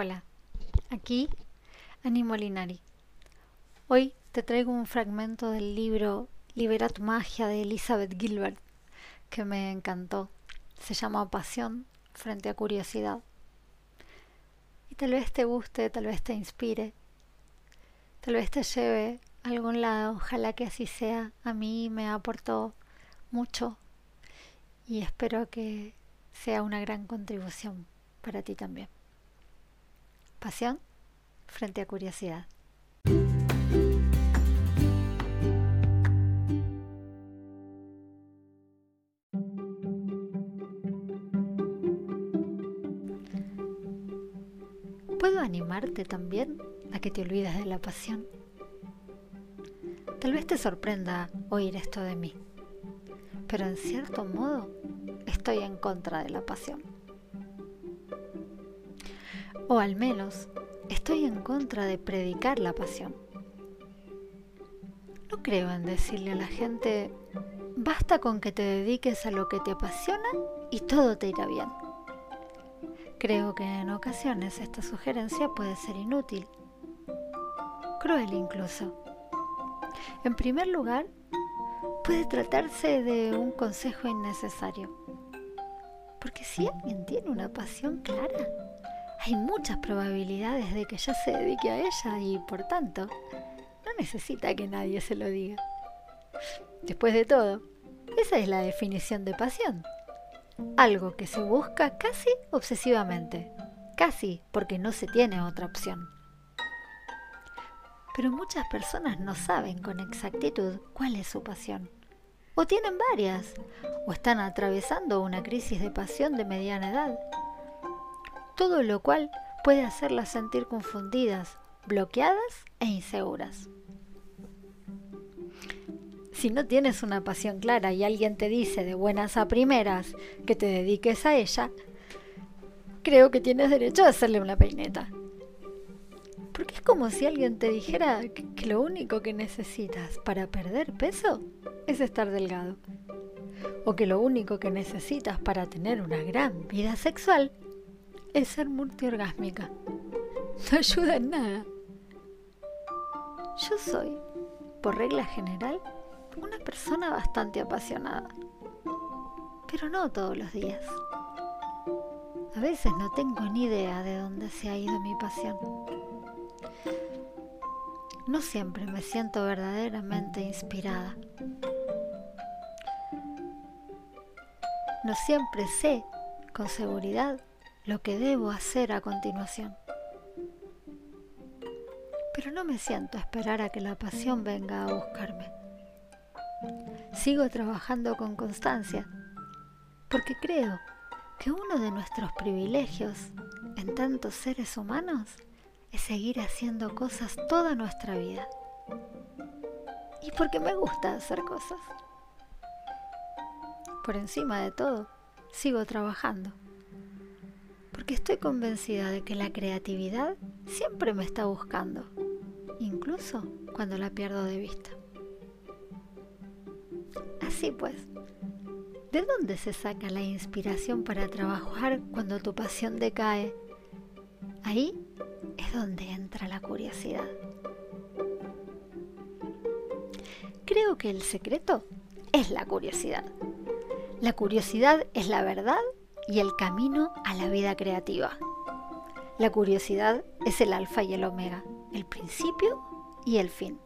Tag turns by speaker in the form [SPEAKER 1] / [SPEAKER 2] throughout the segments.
[SPEAKER 1] Hola, aquí Ani Molinari. Hoy te traigo un fragmento del libro Libera tu magia de Elizabeth Gilbert que me encantó. Se llama Pasión frente a curiosidad. Y tal vez te guste, tal vez te inspire, tal vez te lleve a algún lado. Ojalá que así sea. A mí me aportó mucho y espero que sea una gran contribución para ti también. Pasión frente a curiosidad. ¿Puedo animarte también a que te olvides de la pasión? Tal vez te sorprenda oír esto de mí, pero en cierto modo estoy en contra de la pasión. O al menos estoy en contra de predicar la pasión. No creo en decirle a la gente, basta con que te dediques a lo que te apasiona y todo te irá bien. Creo que en ocasiones esta sugerencia puede ser inútil, cruel incluso. En primer lugar, puede tratarse de un consejo innecesario. Porque si alguien tiene una pasión clara, hay muchas probabilidades de que ya se dedique a ella y por tanto no necesita que nadie se lo diga. Después de todo, esa es la definición de pasión. Algo que se busca casi obsesivamente, casi porque no se tiene otra opción. Pero muchas personas no saben con exactitud cuál es su pasión. O tienen varias, o están atravesando una crisis de pasión de mediana edad todo lo cual puede hacerlas sentir confundidas, bloqueadas e inseguras. Si no tienes una pasión clara y alguien te dice de buenas a primeras que te dediques a ella, creo que tienes derecho a hacerle una peineta. Porque es como si alguien te dijera que lo único que necesitas para perder peso es estar delgado. O que lo único que necesitas para tener una gran vida sexual es ser multiorgásmica. No ayuda en nada. Yo soy, por regla general, una persona bastante apasionada. Pero no todos los días. A veces no tengo ni idea de dónde se ha ido mi pasión. No siempre me siento verdaderamente inspirada. No siempre sé con seguridad lo que debo hacer a continuación. Pero no me siento a esperar a que la pasión venga a buscarme. Sigo trabajando con constancia, porque creo que uno de nuestros privilegios en tantos seres humanos es seguir haciendo cosas toda nuestra vida. Y porque me gusta hacer cosas. Por encima de todo, sigo trabajando porque estoy convencida de que la creatividad siempre me está buscando, incluso cuando la pierdo de vista. Así pues, ¿de dónde se saca la inspiración para trabajar cuando tu pasión decae? Ahí es donde entra la curiosidad. Creo que el secreto es la curiosidad. La curiosidad es la verdad y el camino a la vida creativa. La curiosidad es el alfa y el omega, el principio y el fin.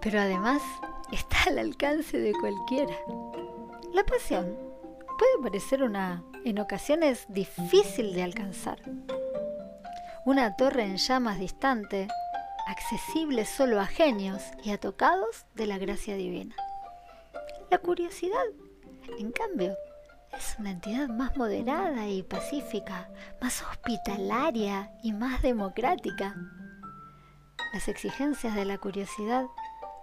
[SPEAKER 1] Pero además está al alcance de cualquiera. La pasión puede parecer una, en ocasiones, difícil de alcanzar. Una torre en llamas distante, accesible solo a genios y a tocados de la gracia divina. La curiosidad, en cambio, es una entidad más moderada y pacífica, más hospitalaria y más democrática. Las exigencias de la curiosidad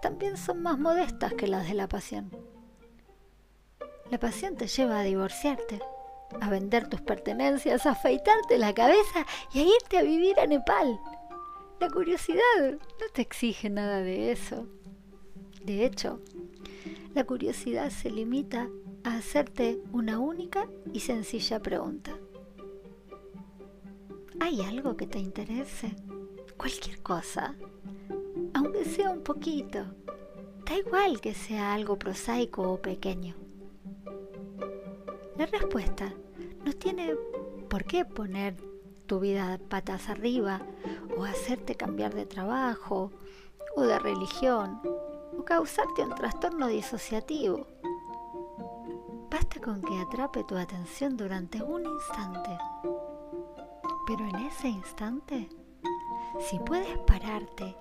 [SPEAKER 1] también son más modestas que las de la pasión. La pasión te lleva a divorciarte, a vender tus pertenencias, a afeitarte la cabeza y a irte a vivir a Nepal. La curiosidad no te exige nada de eso. De hecho, la curiosidad se limita hacerte una única y sencilla pregunta. ¿Hay algo que te interese? Cualquier cosa, aunque sea un poquito. Da igual que sea algo prosaico o pequeño. La respuesta no tiene por qué poner tu vida patas arriba o hacerte cambiar de trabajo o de religión o causarte un trastorno disociativo. Basta con que atrape tu atención durante un instante. Pero en ese instante, si puedes pararte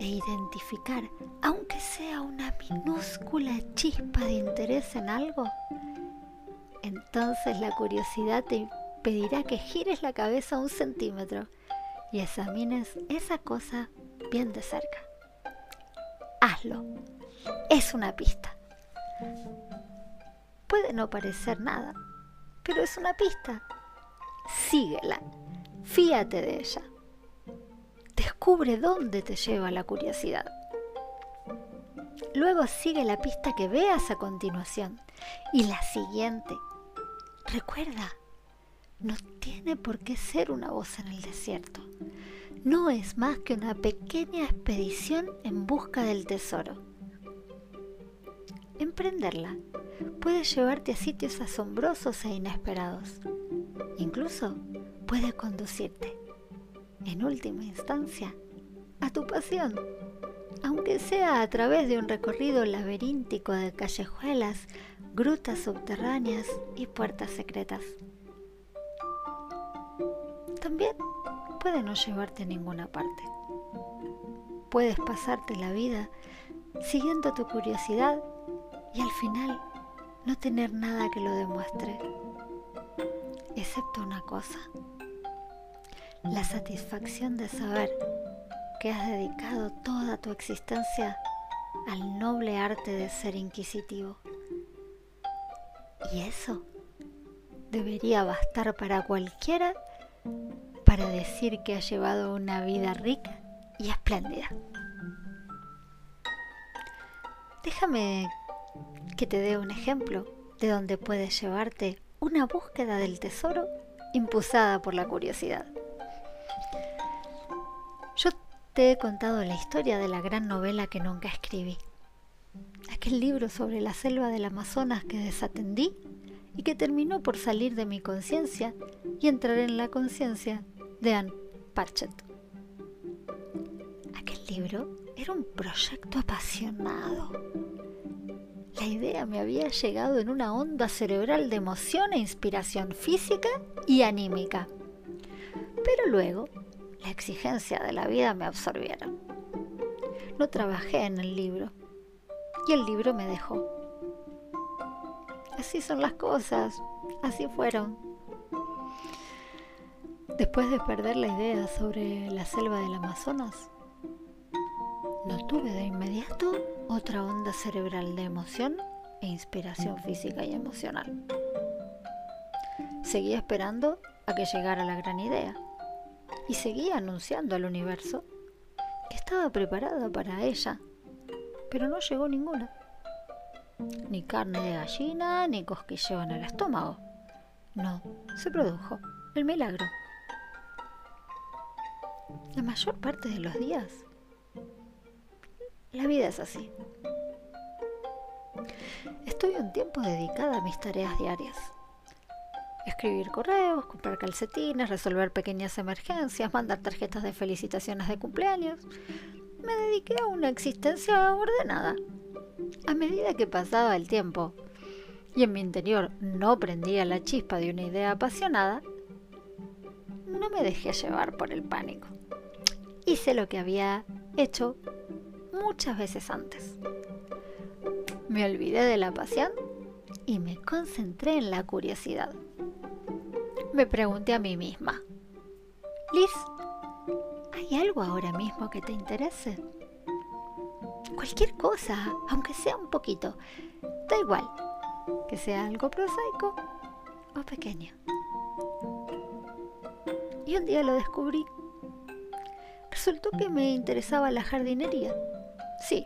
[SPEAKER 1] e identificar, aunque sea una minúscula chispa de interés en algo, entonces la curiosidad te pedirá que gires la cabeza un centímetro y examines esa cosa bien de cerca. Hazlo. Es una pista. Puede no parecer nada, pero es una pista. Síguela. Fíate de ella. Descubre dónde te lleva la curiosidad. Luego sigue la pista que veas a continuación y la siguiente. Recuerda, no tiene por qué ser una voz en el desierto. No es más que una pequeña expedición en busca del tesoro. Emprenderla puede llevarte a sitios asombrosos e inesperados. Incluso puede conducirte, en última instancia, a tu pasión, aunque sea a través de un recorrido laberíntico de callejuelas, grutas subterráneas y puertas secretas. También puede no llevarte a ninguna parte. Puedes pasarte la vida siguiendo tu curiosidad y al final no tener nada que lo demuestre, excepto una cosa, la satisfacción de saber que has dedicado toda tu existencia al noble arte de ser inquisitivo. Y eso debería bastar para cualquiera para decir que ha llevado una vida rica y espléndida. Déjame que te dé un ejemplo de donde puedes llevarte una búsqueda del tesoro impulsada por la curiosidad. Yo te he contado la historia de la gran novela que nunca escribí. Aquel libro sobre la selva del Amazonas que desatendí y que terminó por salir de mi conciencia y entrar en la conciencia de Anne Patchett. Aquel libro era un proyecto apasionado. La idea me había llegado en una onda cerebral de emoción e inspiración física y anímica. Pero luego, la exigencia de la vida me absorbieron. No trabajé en el libro y el libro me dejó. Así son las cosas, así fueron. Después de perder la idea sobre la selva del Amazonas, no tuve de inmediato otra onda cerebral de emoción e inspiración física y emocional. Seguía esperando a que llegara la gran idea y seguía anunciando al universo que estaba preparada para ella, pero no llegó ninguna. Ni carne de gallina, ni cosquilleo en el estómago. No, se produjo el milagro la mayor parte de los días. La vida es así. Estoy un tiempo dedicada a mis tareas diarias. Escribir correos, comprar calcetines, resolver pequeñas emergencias, mandar tarjetas de felicitaciones de cumpleaños. Me dediqué a una existencia ordenada. A medida que pasaba el tiempo y en mi interior no prendía la chispa de una idea apasionada, no me dejé llevar por el pánico hice lo que había hecho muchas veces antes. Me olvidé de la pasión y me concentré en la curiosidad. Me pregunté a mí misma, Liz, ¿hay algo ahora mismo que te interese? Cualquier cosa, aunque sea un poquito, da igual, que sea algo prosaico o pequeño. Y un día lo descubrí resultó que me interesaba la jardinería. Sí,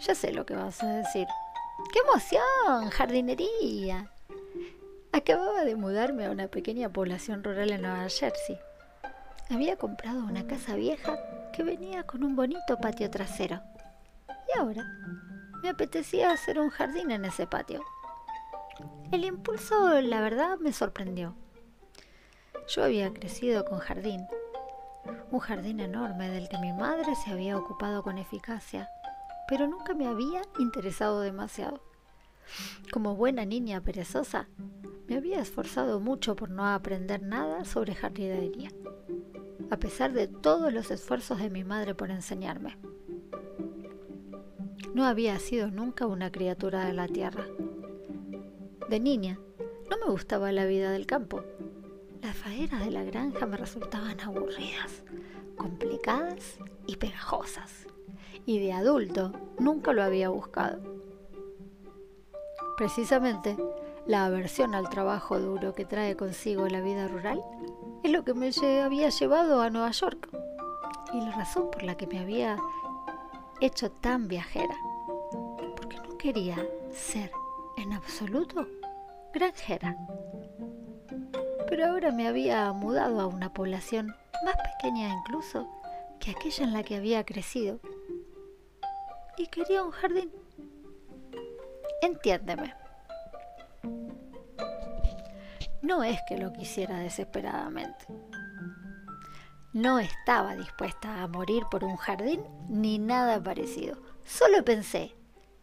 [SPEAKER 1] ya sé lo que vas a decir. ¡Qué emoción! ¡Jardinería! Acababa de mudarme a una pequeña población rural en Nueva Jersey. Había comprado una casa vieja que venía con un bonito patio trasero. Y ahora me apetecía hacer un jardín en ese patio. El impulso, la verdad, me sorprendió. Yo había crecido con jardín, un jardín enorme del que mi madre se había ocupado con eficacia, pero nunca me había interesado demasiado. Como buena niña perezosa, me había esforzado mucho por no aprender nada sobre jardinería, a pesar de todos los esfuerzos de mi madre por enseñarme. No había sido nunca una criatura de la tierra. De niña, no me gustaba la vida del campo. Las faenas de la granja me resultaban aburridas, complicadas y pegajosas. Y de adulto nunca lo había buscado. Precisamente, la aversión al trabajo duro que trae consigo la vida rural es lo que me había llevado a Nueva York y la razón por la que me había hecho tan viajera, porque no quería ser en absoluto granjera. Pero ahora me había mudado a una población más pequeña incluso que aquella en la que había crecido y quería un jardín. Entiéndeme. No es que lo quisiera desesperadamente. No estaba dispuesta a morir por un jardín ni nada parecido. Solo pensé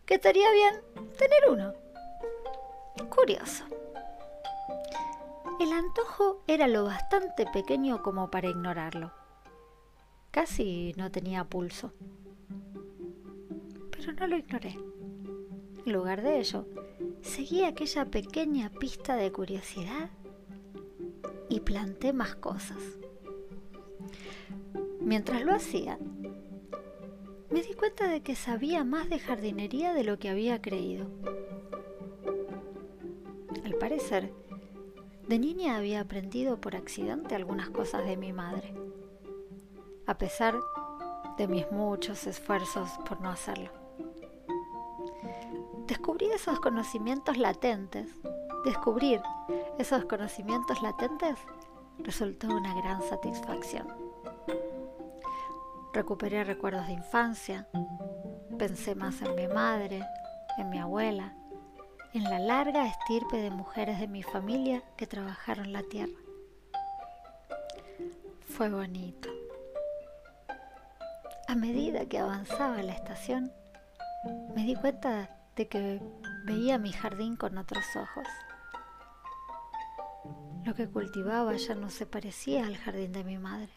[SPEAKER 1] que estaría bien tener uno. Curioso. El antojo era lo bastante pequeño como para ignorarlo. Casi no tenía pulso. Pero no lo ignoré. En lugar de ello, seguí aquella pequeña pista de curiosidad y planté más cosas. Mientras lo hacía, me di cuenta de que sabía más de jardinería de lo que había creído. Al parecer, de niña había aprendido por accidente algunas cosas de mi madre, a pesar de mis muchos esfuerzos por no hacerlo. Descubrí esos conocimientos latentes. Descubrir esos conocimientos latentes resultó una gran satisfacción. Recuperé recuerdos de infancia, pensé más en mi madre, en mi abuela, en la larga estirpe de mujeres de mi familia que trabajaron la tierra. Fue bonito. A medida que avanzaba la estación, me di cuenta de que veía mi jardín con otros ojos. Lo que cultivaba ya no se parecía al jardín de mi madre,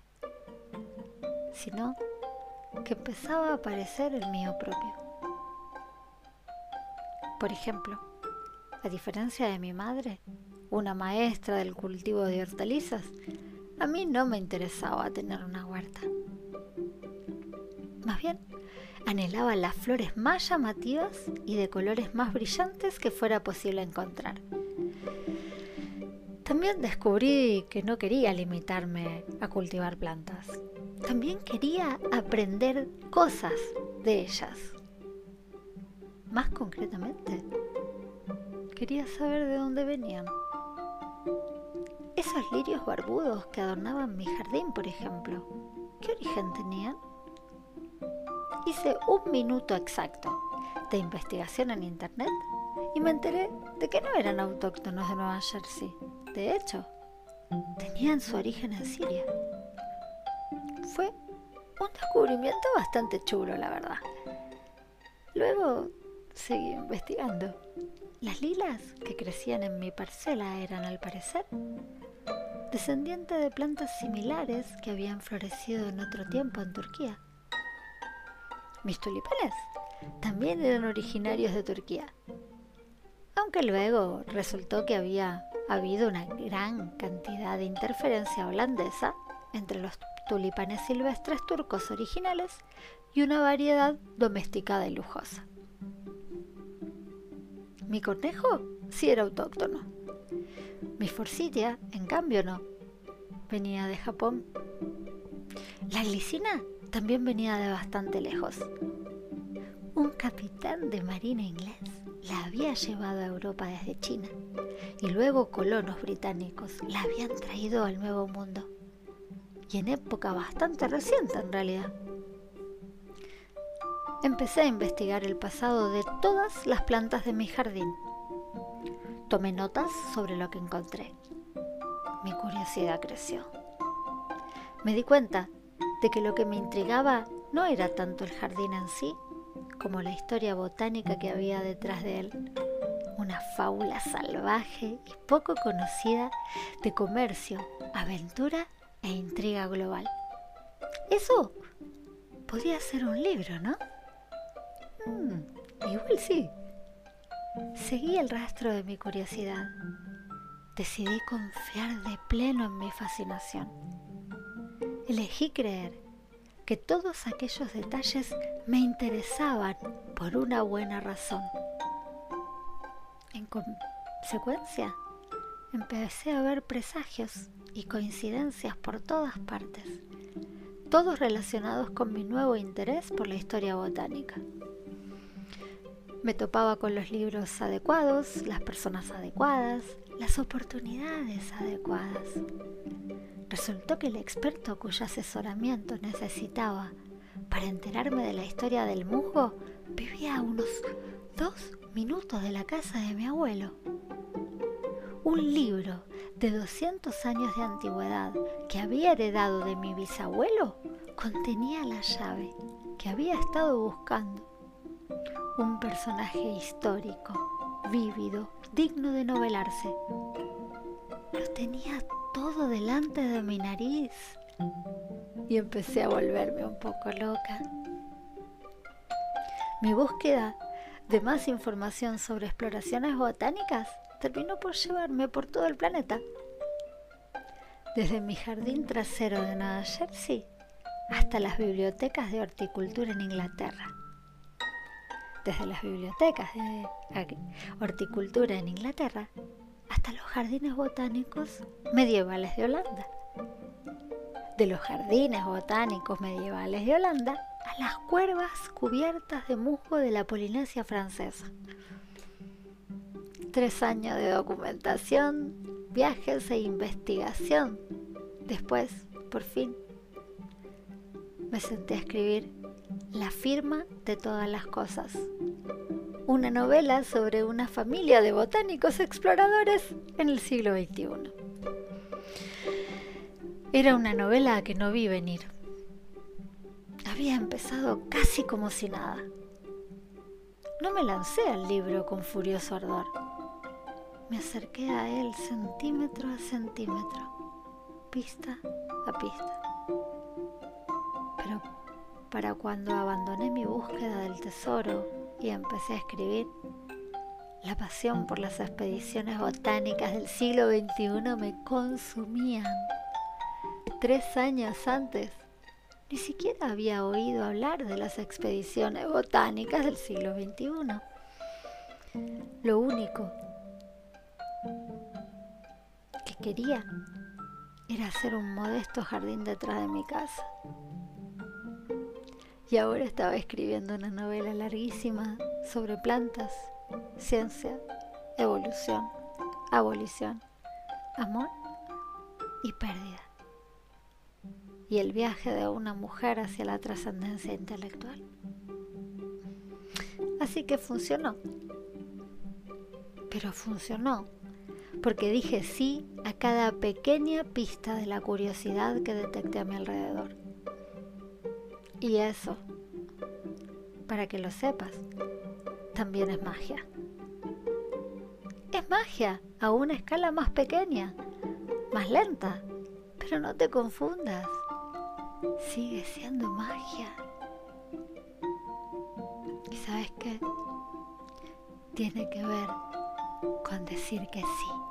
[SPEAKER 1] sino que empezaba a parecer el mío propio. Por ejemplo, a diferencia de mi madre, una maestra del cultivo de hortalizas, a mí no me interesaba tener una huerta. Más bien, anhelaba las flores más llamativas y de colores más brillantes que fuera posible encontrar. También descubrí que no quería limitarme a cultivar plantas. También quería aprender cosas de ellas. Más concretamente, quería saber de dónde venían. Esos lirios barbudos que adornaban mi jardín, por ejemplo, ¿qué origen tenían? hice un minuto exacto de investigación en Internet y me enteré de que no eran autóctonos de Nueva Jersey. De hecho, tenían su origen en Siria. Fue un descubrimiento bastante chulo, la verdad. Luego seguí investigando. Las lilas que crecían en mi parcela eran, al parecer, descendientes de plantas similares que habían florecido en otro tiempo en Turquía. Mis tulipanes también eran originarios de Turquía, aunque luego resultó que había habido una gran cantidad de interferencia holandesa entre los tulipanes silvestres turcos originales y una variedad domesticada y lujosa. Mi conejo sí era autóctono. Mi forsythia, en cambio, no. Venía de Japón. La glicina también venía de bastante lejos. Un capitán de marina inglés la había llevado a Europa desde China y luego colonos británicos la habían traído al Nuevo Mundo. y en época bastante reciente en realidad. Empecé a investigar el pasado de todas las plantas de mi jardín. Tomé notas sobre lo que encontré. Mi curiosidad creció. Me di cuenta de que lo que me intrigaba no era tanto el jardín en sí, como la historia botánica que había detrás de él. Una fábula salvaje y poco conocida de comercio, aventura e intriga global. Eso podía ser un libro, ¿no? Mm, igual sí. Seguí el rastro de mi curiosidad. Decidí confiar de pleno en mi fascinación. Elegí creer que todos aquellos detalles me interesaban por una buena razón. En consecuencia, empecé a ver presagios y coincidencias por todas partes, todos relacionados con mi nuevo interés por la historia botánica. Me topaba con los libros adecuados, las personas adecuadas, las oportunidades adecuadas. Resultó que el experto cuyo asesoramiento necesitaba para enterarme de la historia del musgo vivía a unos dos minutos de la casa de mi abuelo. Un libro de 200 años de antigüedad que había heredado de mi bisabuelo contenía la llave que había estado buscando. Un personaje histórico, vívido, digno de novelarse. Lo tenía todo delante de mi nariz y empecé a volverme un poco loca. Mi búsqueda de más información sobre exploraciones botánicas terminó por llevarme por todo el planeta. Desde mi jardín trasero de Nueva Jersey hasta las bibliotecas de horticultura en Inglaterra. Desde las bibliotecas de horticultura en Inglaterra hasta los jardines botánicos medievales de Holanda. De los jardines botánicos medievales de Holanda a las cuervas cubiertas de musgo de la Polinesia francesa. Tres años de documentación, viajes e investigación. Después, por fin, me senté a escribir La firma de todas las cosas, una novela sobre una familia de botánicos exploradores en el siglo XXI. Era una novela que no vi venir. Había empezado casi como si nada. No me lancé al libro con furioso ardor. Me acerqué a él centímetro a centímetro, pista a pista. Para cuando abandoné mi búsqueda del tesoro y empecé a escribir. La pasión por las expediciones botánicas del siglo XXI me consumían. Tres años antes, ni siquiera había oído hablar de las expediciones botánicas del siglo XXI. Lo único que quería era hacer un modesto jardín detrás de mi casa y ahora estaba escribiendo una novela larguísima sobre plantas, ciencia, evolución, abolición, amor y pérdida. Y el viaje de una mujer hacia la trascendencia intelectual. Así que funcionó. Pero funcionó porque dije sí a cada pequeña pista de la curiosidad que detecté a mi alrededor. Y eso, para que lo sepas, también es magia. Es magia a una escala más pequeña, más lenta, pero no te confundas. Sigue siendo magia. ¿Y sabes qué? Tiene que ver con decir que sí.